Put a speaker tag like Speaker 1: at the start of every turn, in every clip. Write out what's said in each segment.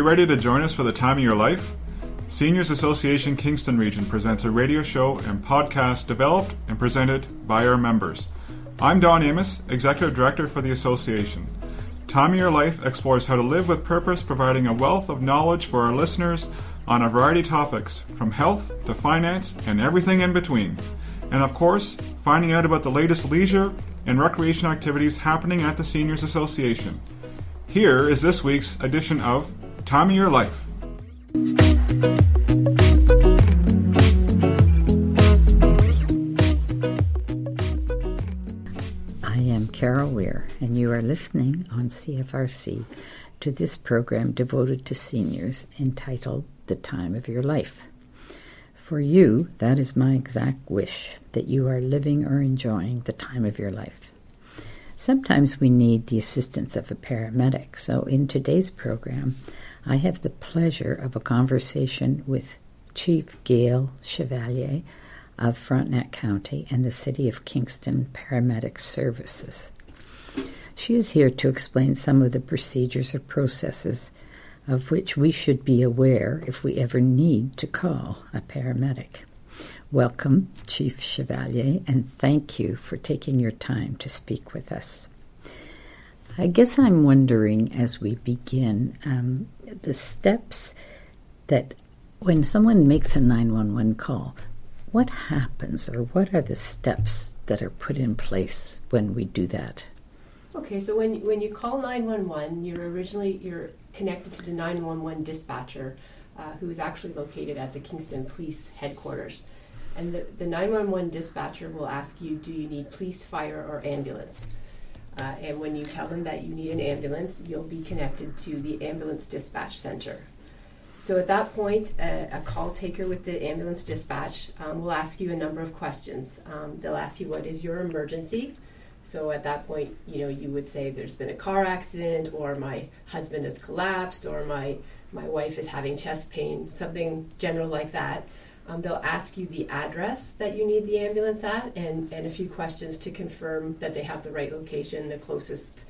Speaker 1: you ready to join us for the time of your life? Seniors Association Kingston Region presents a radio show and podcast developed and presented by our members. I'm Don Amos, Executive Director for the Association. Time of Your Life explores how to live with purpose, providing a wealth of knowledge for our listeners on a variety of topics, from health to finance and everything in between. And of course, finding out about the latest leisure and recreation activities happening at the Seniors Association. Here is this week's edition of Time of Your Life.
Speaker 2: I am Carol Weir, and you are listening on CFRC to this program devoted to seniors entitled The Time of Your Life. For you, that is my exact wish that you are living or enjoying the time of your life. Sometimes we need the assistance of a paramedic, so in today's program, I have the pleasure of a conversation with Chief Gail Chevalier of Frontenac County and the City of Kingston Paramedic Services. She is here to explain some of the procedures or processes of which we should be aware if we ever need to call a paramedic. Welcome, Chief Chevalier, and thank you for taking your time to speak with us. I guess I'm wondering as we begin um, the steps that when someone makes a 911 call, what happens or what are the steps that are put in place when we do that?
Speaker 3: Okay, so when when you call 911, you're originally you're connected to the 911 dispatcher, uh, who is actually located at the Kingston Police headquarters. And the, the 911 dispatcher will ask you, do you need police, fire, or ambulance? Uh, and when you tell them that you need an ambulance, you'll be connected to the ambulance dispatch center. So at that point, a, a call taker with the ambulance dispatch um, will ask you a number of questions. Um, they'll ask you, what is your emergency? So at that point, you know, you would say there's been a car accident, or my husband has collapsed, or my my wife is having chest pain, something general like that. Um, they'll ask you the address that you need the ambulance at, and and a few questions to confirm that they have the right location, the closest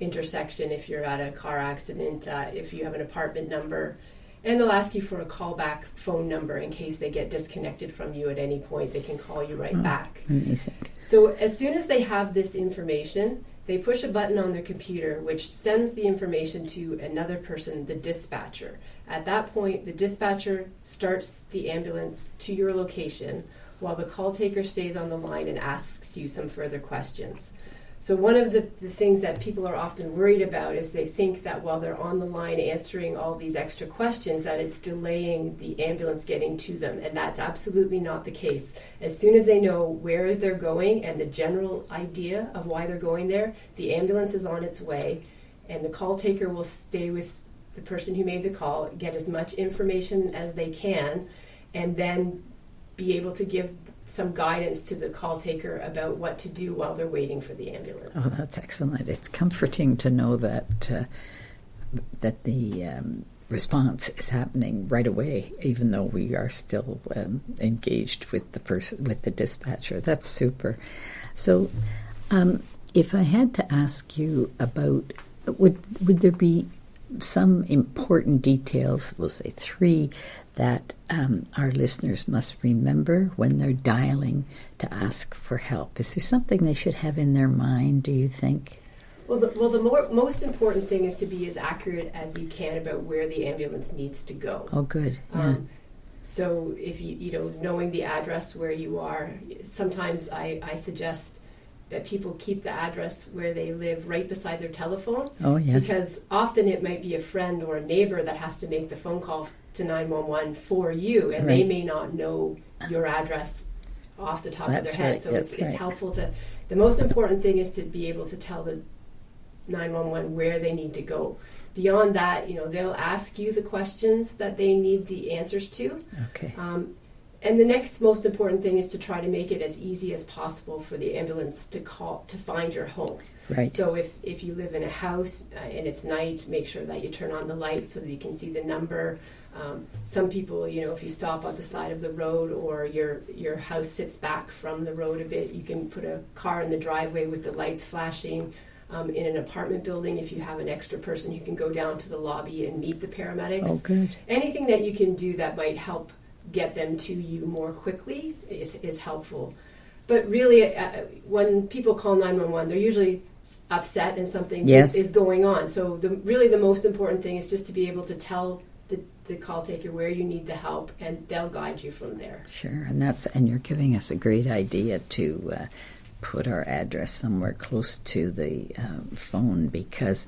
Speaker 3: intersection if you're at a car accident, uh, if you have an apartment number, and they'll ask you for a callback phone number in case they get disconnected from you at any point. They can call you right
Speaker 2: Oh,
Speaker 3: back.
Speaker 2: Amazing.
Speaker 3: So as soon as they have this information, they push a button on their computer which sends the information to another person, the dispatcher. At that point, the dispatcher starts the ambulance to your location while the call taker stays on the line and asks you some further questions. So, one of the, the things that people are often worried about is they think that while they're on the line answering all these extra questions, that it's delaying the ambulance getting to them. And that's absolutely not the case. As soon as they know where they're going and the general idea of why they're going there, the ambulance is on its way, and the call taker will stay with the person who made the call, get as much information as they can, and then be able to give some guidance to the call taker about what to do while they're waiting for the ambulance.
Speaker 2: Oh, that's excellent. It's comforting to know that uh, that the um, response is happening right away, even though we are still um, engaged with the person with the dispatcher. That's super. So, um, if I had to ask you about, would would there be some important details? We'll say three that um, our listeners must remember when they're dialing to ask for help. Is there something they should have in their mind? Do you think?
Speaker 3: Well, the, well, the more, most important thing is to be as accurate as you can about where the ambulance needs to go.
Speaker 2: Oh, good. Yeah.
Speaker 3: Um, so if you you know knowing the address where you are, sometimes I, I suggest that people keep the address where they live right beside their telephone.
Speaker 2: Oh, yes.
Speaker 3: Because often it might be a friend or a neighbor that has to make the phone call to 911 for you, and they may not know your address off the top of
Speaker 2: That's
Speaker 3: their head.
Speaker 2: right,
Speaker 3: So
Speaker 2: that's
Speaker 3: it's, it's helpful to. The most important thing is to be able to tell the 911 where they need to go. Beyond that, you know, they'll ask you the questions that they need the answers to.
Speaker 2: Okay.
Speaker 3: Um, and the next most important thing is to try to make it as easy as possible for the ambulance to call to find your home.
Speaker 2: Right.
Speaker 3: So if, if you live in a house uh, and it's night, make sure that you turn on the lights so that you can see the number. Um, some people, you know, if you stop on the side of the road or your your house sits back from the road a bit, you can put a car in the driveway with the lights flashing. Um, in an apartment building, if you have an extra person, you can go down to the lobby and meet the paramedics.
Speaker 2: Oh, good.
Speaker 3: Anything that you can do that might help get them to you more quickly is, is helpful. But really, uh, when people call 911, they're usually upset and something
Speaker 2: Yes.
Speaker 3: is going on. So the really the most important thing is just to be able to tell the, the call taker where you need the help, and they'll guide you from there.
Speaker 2: Sure, and that's and you're giving us a great idea to uh, put our address somewhere close to the um, phone because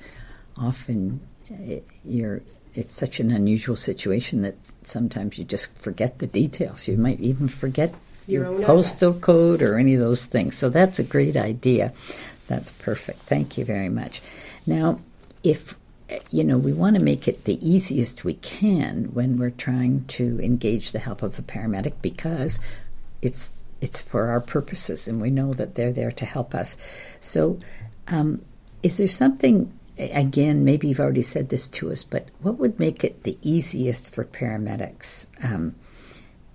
Speaker 2: often it, you're it's such an unusual situation that sometimes you just forget the details. You might even forget
Speaker 3: Your
Speaker 2: your,
Speaker 3: own
Speaker 2: postal code or any of those things. So that's a great idea. That's perfect. Thank you very much. Now, if you know, we want to make it the easiest we can when we're trying to engage the help of a paramedic because it's it's for our purposes and we know that they're there to help us. So, um, is there something? Again, maybe you've already said this to us, but what would make it the easiest for paramedics um,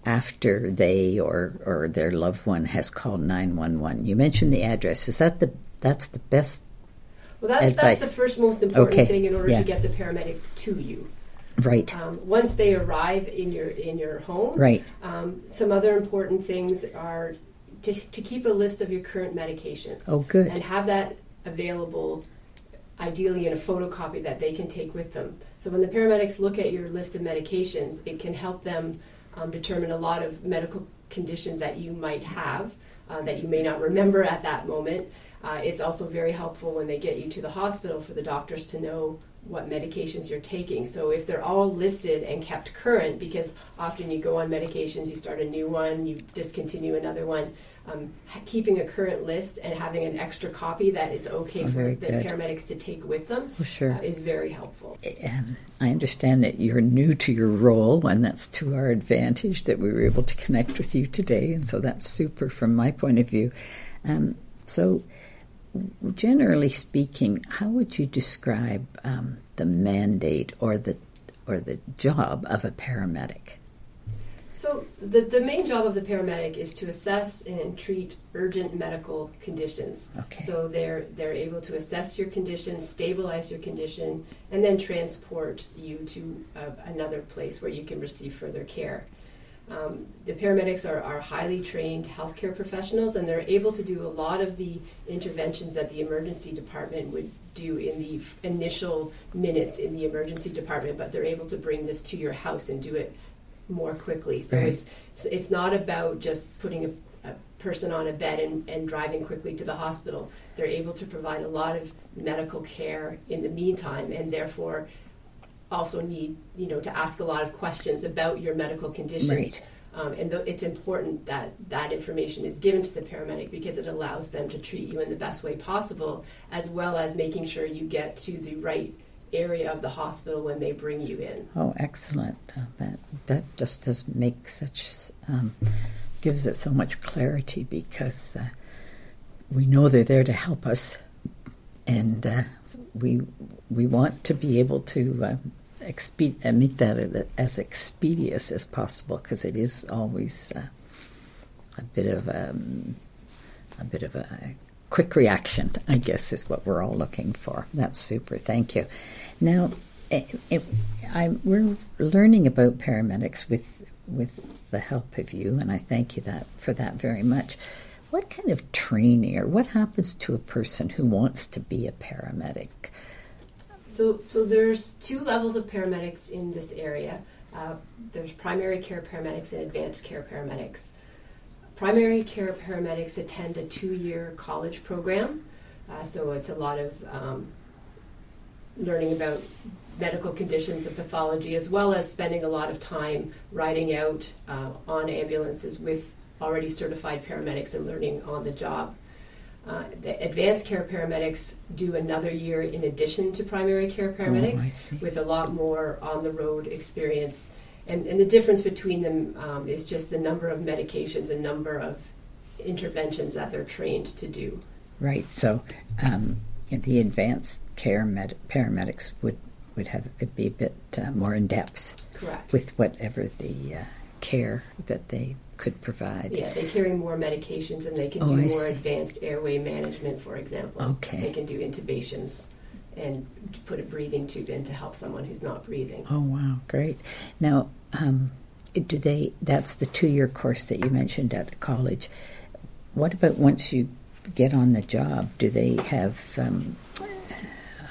Speaker 2: after they or or their loved one has called nine one one? You mentioned the address. Is that the that's the best?
Speaker 3: Well, that's
Speaker 2: Advice.
Speaker 3: that's the first most important
Speaker 2: Okay,
Speaker 3: thing in order
Speaker 2: yeah.
Speaker 3: to get the paramedic to you.
Speaker 2: Right,
Speaker 3: Um, once they arrive in your in your home,
Speaker 2: right,
Speaker 3: Um, some other important things are to, to keep a list of your current medications.
Speaker 2: Oh, good.
Speaker 3: And have that available, ideally in a photocopy that they can take with them. So when the paramedics look at your list of medications, it can help them um, determine a lot of medical conditions that you might have uh, that you may not remember at that moment. Uh, it's also very helpful when they get you to the hospital for the doctors to know what medications you're taking. So if they're all listed and kept current, because often you go on medications, you start a new one, you discontinue another one. Um, keeping a current list and having an extra copy that it's okay
Speaker 2: Oh,
Speaker 3: for the
Speaker 2: good.
Speaker 3: paramedics to take with them
Speaker 2: Oh, sure.
Speaker 3: uh, is very helpful.
Speaker 2: Um, I understand that you're new to your role, and that's to our advantage that we were able to connect with you today, and so that's super from my point of view. Um, so, generally speaking, how would you describe um, the mandate or the or the job of a paramedic?
Speaker 3: So the, the main job of the paramedic is to assess and treat urgent medical conditions.
Speaker 2: Okay.
Speaker 3: So they're they're able to assess your condition, stabilize your condition, and then transport you to uh, another place where you can receive further care. Um, the paramedics are, are highly trained healthcare professionals, and they're able to do a lot of the interventions that the emergency department would do in the f- initial minutes in the emergency department. But they're able to bring this to your house and do it more quickly. So
Speaker 2: Right.
Speaker 3: it's it's- not about just putting a, a person on a bed and, and driving quickly to the hospital. They're able to provide a lot of medical care in the meantime, and therefore also need you know to ask a lot of questions about your medical conditions.
Speaker 2: Right.
Speaker 3: Um, and th- it's important that that information is given to the paramedic because it allows them to treat you in the best way possible, as well as making sure you get to the right area of the hospital when they bring you in.
Speaker 2: Oh, excellent! Uh, that that just does make such um, gives it so much clarity because uh, we know they're there to help us, and uh, we we want to be able to uh, expe- uh, make that as expeditious as possible because it is always uh, a bit of um, a bit of a quick reaction, I guess, is what we're all looking for. That's super. Thank you. Now, it, it, I, we're learning about paramedics with with the help of you, and I thank you that for that very much. What kind of training, or what happens to a person who wants to be a paramedic?
Speaker 3: So, so there's two levels of paramedics in this area. Uh, there's primary care paramedics and advanced care paramedics. Primary care paramedics attend a two-year college program, uh, so it's a lot of um, learning about medical conditions and pathology, as well as spending a lot of time riding out uh, on ambulances with already certified paramedics and learning on the job. Uh, the advanced care paramedics do another year in addition to primary care paramedics
Speaker 2: see.
Speaker 3: with a lot more on the road experience. And, and the difference between them um, is just the number of medications and number of interventions that they're trained to do.
Speaker 2: Right. So, um, the advanced care med- paramedics would would have it be a bit uh, more in depth
Speaker 3: Correct.
Speaker 2: with whatever the uh, care that they could provide.
Speaker 3: Yeah, they carry more medications and they can
Speaker 2: Oh,
Speaker 3: do
Speaker 2: I
Speaker 3: more
Speaker 2: see.
Speaker 3: advanced airway management, for example.
Speaker 2: Okay.
Speaker 3: They can do intubations and put a breathing tube in to help someone who's not breathing.
Speaker 2: Oh wow, great! Now, um, do they? That's the two-year course that you mentioned at college. What about once you get on the job? Do they have um,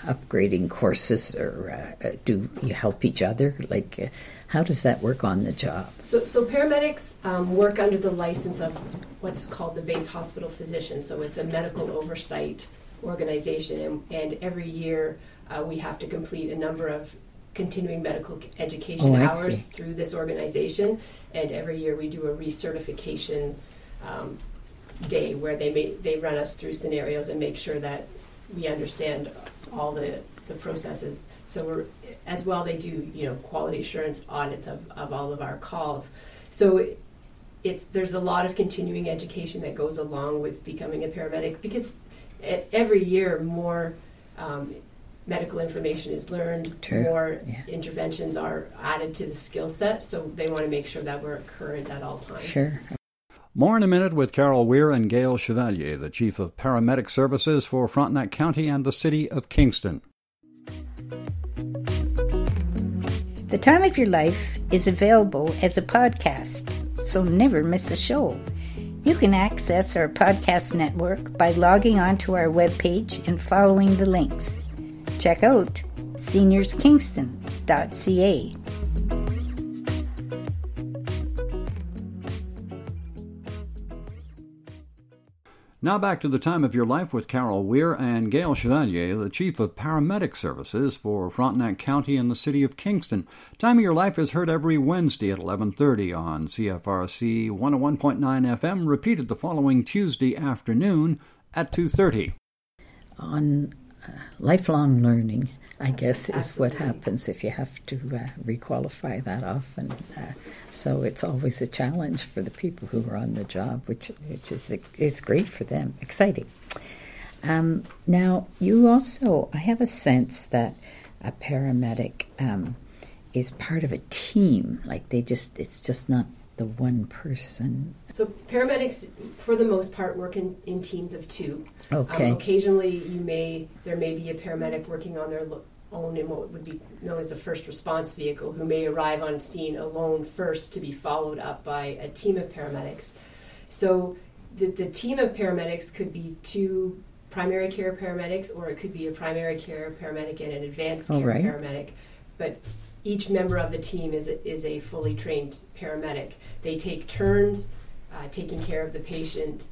Speaker 2: upgrading courses, or uh, do you help each other? Like, uh, how does that work on the job?
Speaker 3: So, so paramedics um, work under the license of what's called the base hospital physician. So it's a medical oversight organization, and, and every year uh, we have to complete a number of continuing medical education
Speaker 2: Oh,
Speaker 3: hours through this organization. And every year we do a recertification um, day where they may, they run us through scenarios and make sure that we understand all the, the processes. So we're as well they do you know quality assurance audits of, of all of our calls. So it's there's a lot of continuing education that goes along with becoming a paramedic because every year more um, medical information is learned,
Speaker 2: True,
Speaker 3: more
Speaker 2: yeah.
Speaker 3: interventions are added to the skill set. So they want to make sure that we're current at all times.
Speaker 2: Sure.
Speaker 4: More in a minute with Carol Weir and Gail Chevalier, the Chief of Paramedic Services for Frontenac County and the City of Kingston.
Speaker 5: The Time of Your Life is available as a podcast, so never miss a show. You can access our podcast network by logging onto our webpage and following the links. Check out seniorskingston.ca.
Speaker 4: Now back to the time of your life with Carol Weir and Gail Chevalier, the Chief of Paramedic Services for Frontenac County and the City of Kingston. Time of Your Life is heard every Wednesday at 11:30 on CFRC 101.9 FM, repeated the following Tuesday afternoon at 2:30.
Speaker 2: on uh, lifelong learning, I guess, is what happens if you have to uh, requalify that often. Uh, so it's always a challenge for the people who are on the job, which which is is great for them, exciting. Um, now, you also, I have a sense that a paramedic um, is part of a team. Like they just, it's just not the one person.
Speaker 3: So paramedics, for the most part, work in, in teams of two.
Speaker 2: Okay.
Speaker 3: Um, occasionally, you may there may be a paramedic working on their lo- own in what would be known as a first response vehicle, who may arrive on scene alone first to be followed up by a team of paramedics. So the, the team of paramedics could be two primary care paramedics, or it could be a primary care paramedic and an advanced
Speaker 2: All
Speaker 3: care
Speaker 2: right.
Speaker 3: paramedic. But each member of the team is a, is a fully trained paramedic. They take turns uh, taking care of the patient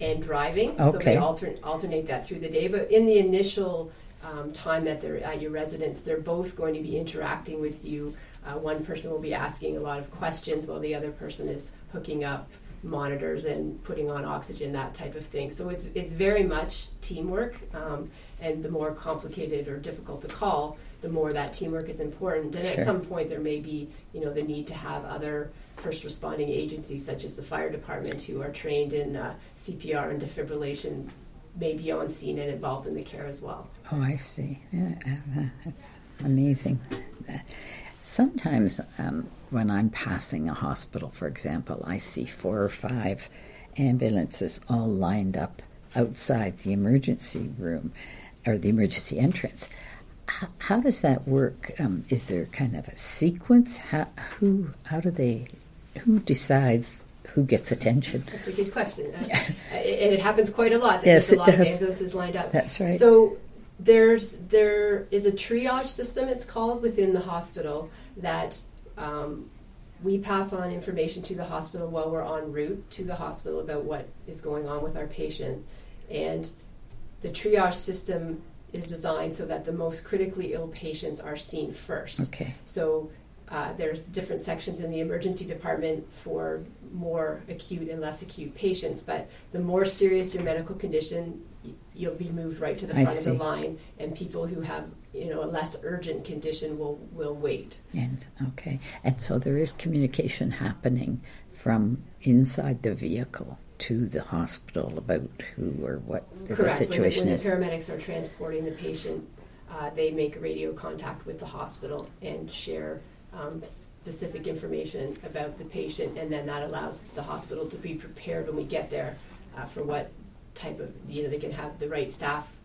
Speaker 3: and driving. So they alter- alternate that through the day. But in the initial um, time that they're at your residence, they're both going to be interacting with you. Uh, one person will be asking a lot of questions while the other person is hooking up monitors and putting on oxygen, that type of thing. So it's, it's very much teamwork. Um, and the more complicated or difficult the call, the more that teamwork is important. And
Speaker 2: Sure.
Speaker 3: at some point, there may be, you know, the need to have other first responding agencies, such as the fire department, who are trained in uh, CPR and defibrillation, may be on scene and involved in the care as well.
Speaker 2: Oh, I see. Yeah, uh, that's amazing. Sometimes um, when I'm passing a hospital, for example, I see four or five ambulances all lined up outside the emergency room or the emergency entrance. How, how does that work? Um, is there kind of a sequence? How, who? How do they? Who decides who gets attention?
Speaker 3: That's a good question. Uh, and it happens quite a lot. That
Speaker 2: Yes,
Speaker 3: there's a
Speaker 2: it
Speaker 3: lot of ambulances lined up.
Speaker 2: That's right.
Speaker 3: So there's there is a triage system. It's called within the hospital that um, we pass on information to the hospital while we're en route to the hospital about what is going on with our patient, and the triage system is designed so that the most critically ill patients are seen first.
Speaker 2: Okay.
Speaker 3: So uh, there's different sections in the emergency department for more acute and less acute patients, but the more serious your medical condition, you'll be moved right to the front of the line, and people who have you know a less urgent condition will will wait.
Speaker 2: And okay, and so there is communication happening from inside the vehicle to the hospital about who or what the situation
Speaker 3: when, the,
Speaker 2: is.
Speaker 3: when the paramedics are transporting the patient, uh, they make radio contact with the hospital and share um, specific information about the patient, and then that allows the hospital to be prepared when we get there uh, for what type of you know they can have the right staff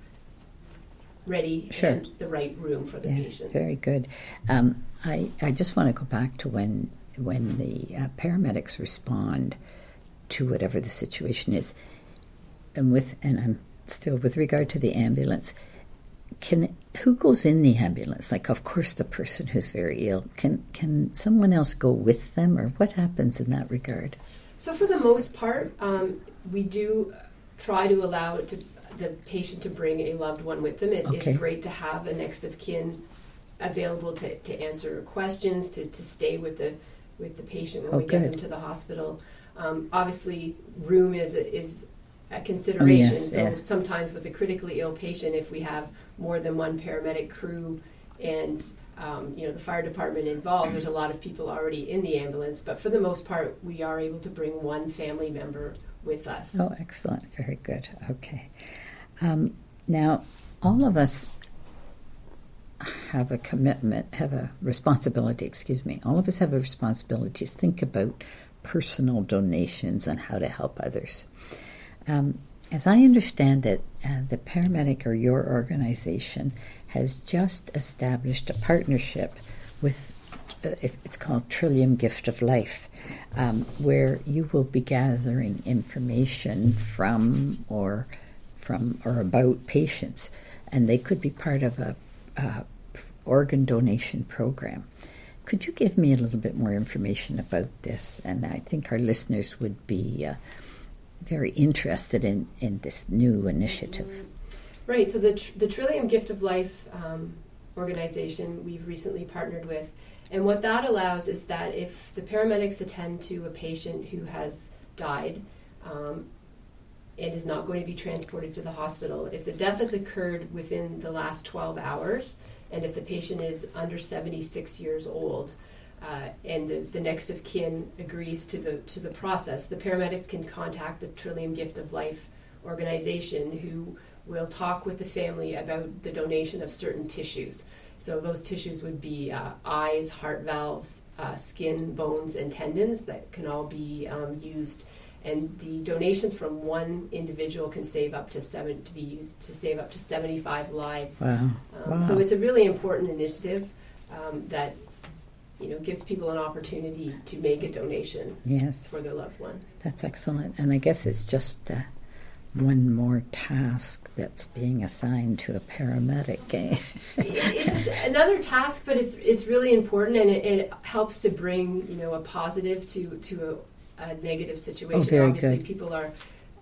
Speaker 3: ready
Speaker 2: Sure.
Speaker 3: and the right room for the
Speaker 2: Yeah,
Speaker 3: patient.
Speaker 2: very good. Um, I I just want to go back to when when the uh, paramedics respond to whatever the situation is, and with and I'm still with regard to the ambulance. Can who goes in the ambulance? Like, of course, the person who's very ill. Can can someone else go with them, or what happens in that regard?
Speaker 3: So for the most part, um, we do try to allow to, the patient to bring a loved one with them. It is
Speaker 2: Okay.
Speaker 3: great to have a next of kin available to, to answer questions, to, to stay with the with the patient when
Speaker 2: Oh,
Speaker 3: we get them to the hospital. Um, obviously, room is a, is a consideration.
Speaker 2: Oh, yes,
Speaker 3: so sometimes with a critically ill patient, if we have more than one paramedic crew and um, you know the fire department involved, there's a lot of people already in the ambulance. But for the most part, we are able to bring one family member with us.
Speaker 2: Oh, excellent. Very good. Okay. Um, now, all of us have a commitment, have a responsibility, excuse me. All of us have a responsibility to think about personal donations and how to help others. Um, as I understand it, uh, the paramedic or your organization has just established a partnership with, uh, it's called Trillium Gift of Life, um, where you will be gathering information from or from or about patients, and they could be part of a, organ donation program. Could you give me a little bit more information about this? And I think our listeners would be uh, very interested in, in this new initiative.
Speaker 3: Right. So the tr- the Trillium Gift of Life um, organization we've recently partnered with, and what that allows is that if the paramedics attend to a patient who has died. Um, and is not going to be transported to the hospital. If the death has occurred within the last 12 hours, and if the patient is under 76 years old, uh, and the, the next of kin agrees to the to the process, the paramedics can contact the Trillium Gift of Life organization, who will talk with the family about the donation of certain tissues. So those tissues would be uh, eyes, heart valves, uh, skin, bones, and tendons that can all be um, used. And the donations from one individual can save up to seven to be used to save up to seventy five lives.
Speaker 2: Wow.
Speaker 3: Um, So it's a really important initiative um, that you know gives people an opportunity to make a donation
Speaker 2: Yes,
Speaker 3: for their loved one.
Speaker 2: that's excellent. And I guess it's just uh, one more task that's being assigned to a paramedic.
Speaker 3: it's another task, but it's it's really important, and it, it helps to bring you know a positive to to a, a negative situation.
Speaker 2: Oh, very
Speaker 3: Obviously,
Speaker 2: good.
Speaker 3: people are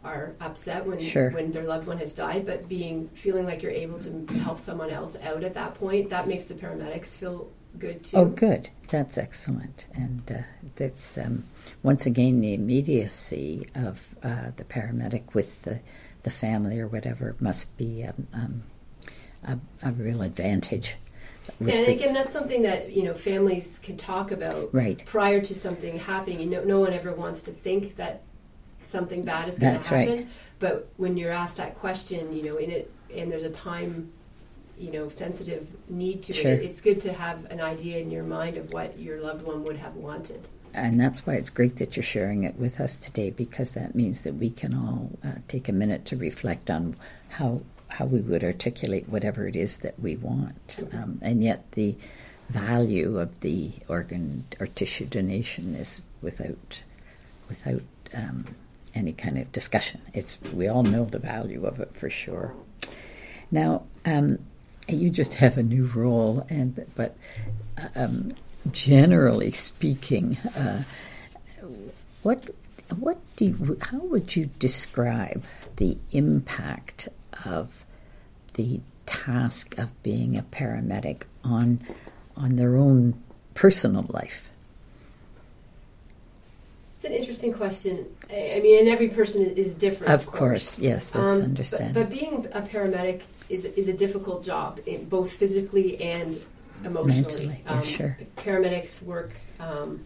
Speaker 3: are upset when
Speaker 2: Sure.
Speaker 3: when their loved one has died, but being feeling like you're able to help someone else out at that point, that makes the paramedics feel good too.
Speaker 2: Oh, good. That's excellent. And uh, that's um, once again the immediacy of uh, the paramedic with the, the family or whatever must be um, um, a, a real advantage.
Speaker 3: Yeah, and again, that's something that you know families can talk about
Speaker 2: Right.
Speaker 3: prior to something happening. You know, no one ever wants to think that something bad is going to
Speaker 2: right.
Speaker 3: happen. But when you're asked that question, you know, in it, and there's a time, you know, sensitive need to
Speaker 2: Sure.
Speaker 3: it. It's good to have an idea in your mind of what your loved one would have wanted.
Speaker 2: And that's why it's great that you're sharing it with us today because that means that we can all uh, take a minute to reflect on how how we would articulate whatever it is that we want. Um, and yet the value of the organ or tissue donation is without without um, any kind of discussion. It's we all know the value of it for sure. Now, um, you just have a new role, and but um, generally speaking, uh, what what do you, how would you describe the impact of the task of being a paramedic on on their own personal life?
Speaker 3: It's an interesting question. I, I mean, and every person is different.
Speaker 2: Of course, yes, that's
Speaker 3: Um, but-
Speaker 2: understandable.
Speaker 3: But, being a paramedic is is a difficult job, in both physically and emotionally.
Speaker 2: Mentally, yeah,
Speaker 3: um,
Speaker 2: sure.
Speaker 3: Paramedics work um,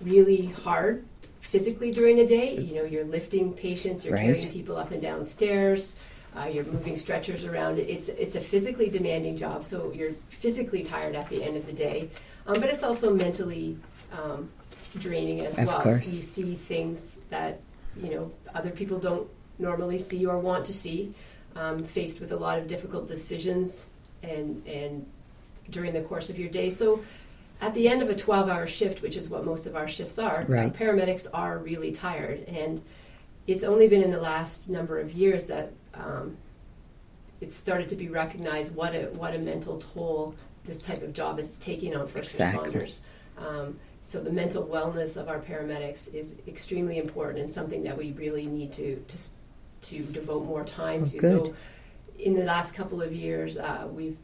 Speaker 3: really hard physically during the day. You know, you're lifting patients, you're
Speaker 2: Right.
Speaker 3: carrying people up and down stairs. Uh, you're moving stretchers around. It's it's a physically demanding job, so you're physically tired at the end of the day. Um, but it's also mentally um, draining as
Speaker 2: Of
Speaker 3: well.
Speaker 2: course.
Speaker 3: You see things that you know other people don't normally see or want to see. Um, faced with a lot of difficult decisions and and during the course of your day. So at the end of a 12 hour shift, which is what most of our shifts are,
Speaker 2: Right.
Speaker 3: paramedics are really tired. And it's only been in the last number of years that um, it's started to be recognized what a, what a mental toll this type of job is taking on first
Speaker 2: Exactly.
Speaker 3: responders. Um, so the mental wellness of our paramedics is extremely important and something that we really need to to, to devote more time
Speaker 2: Oh,
Speaker 3: to.
Speaker 2: good.
Speaker 3: So in the last couple of years, uh, we've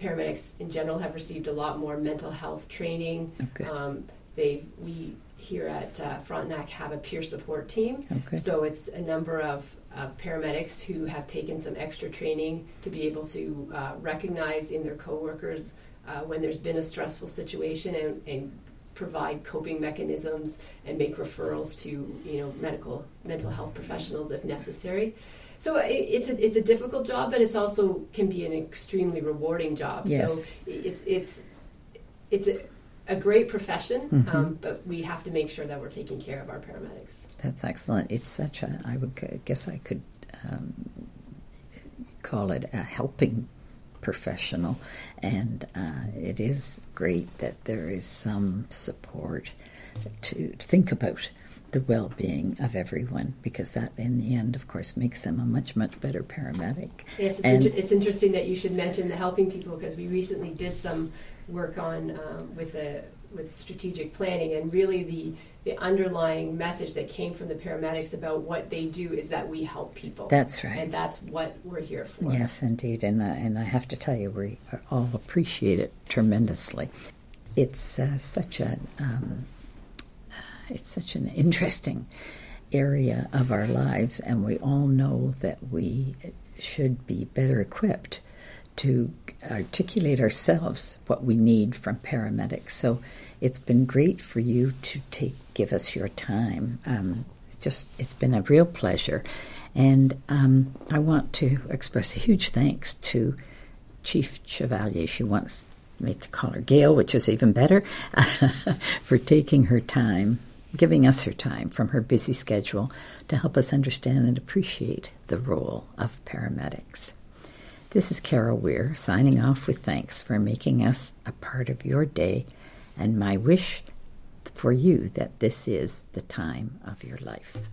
Speaker 3: paramedics in general have received a lot more mental health training.
Speaker 2: Okay.
Speaker 3: Um, they've we here at uh, Frontenac have a peer support team.
Speaker 2: Okay.
Speaker 3: So it's a number of, of paramedics who have taken some extra training to be able to uh, recognize in their coworkers uh, when there's been a stressful situation and, and provide coping mechanisms and make referrals to you know medical mental health professionals if necessary. So it's a it's a difficult job, but it's also can be an extremely rewarding job.
Speaker 2: Yes.
Speaker 3: So it's it's it's a, a great profession,
Speaker 2: Mm-hmm.
Speaker 3: um, but we have to make sure that we're taking care of our paramedics.
Speaker 2: That's excellent. It's such a, I would g- guess I could um, call it a helping professional, and uh, it is great that there is some support to think about the well being of everyone because that, in the end, of course, makes them a much, much better paramedic.
Speaker 3: Yes, it's,
Speaker 2: And-
Speaker 3: inter- it's interesting that you should mention the helping people because we recently did some work on um, with the with strategic planning and really the the underlying message that came from the paramedics about what they do is that we help people.
Speaker 2: That's right.
Speaker 3: and that's what we're here for.
Speaker 2: Yes, indeed, and uh, and I have to tell you, we all appreciate it tremendously. It's uh, such a um, it's such an interesting area of our lives, and we all know that we should be better equipped to articulate ourselves what we need from paramedics. So it's been great for you to take give us your time. Um, just it's been a real pleasure, and um, I want to express a huge thanks to Chief Chevalier. She wants me to call her Gail, which is even better, for taking her time, giving us her time from her busy schedule to help us understand and appreciate the role of paramedics. This is Carol Weir signing off with thanks for making us a part of your day and my wish for you that this is the time of your life.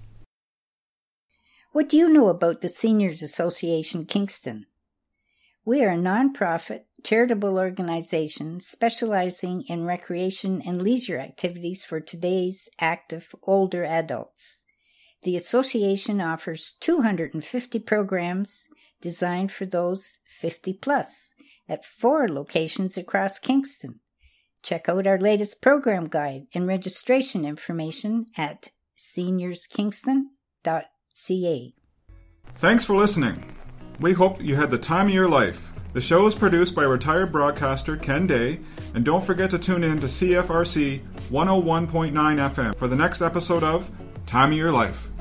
Speaker 5: What do you know about the Seniors Association Kingston? We are a nonprofit, charitable organization specializing in recreation and leisure activities for today's active older adults. The association offers 250 programs designed for those 50 plus at four locations across Kingston. Check out our latest program guide and registration information at seniorskingston.ca.
Speaker 1: Thanks for listening. We hope you had the time of your life. The show is produced by retired broadcaster Ken Day, and don't forget to tune in to CFRC 101.9 FM for the next episode of Time of Your Life.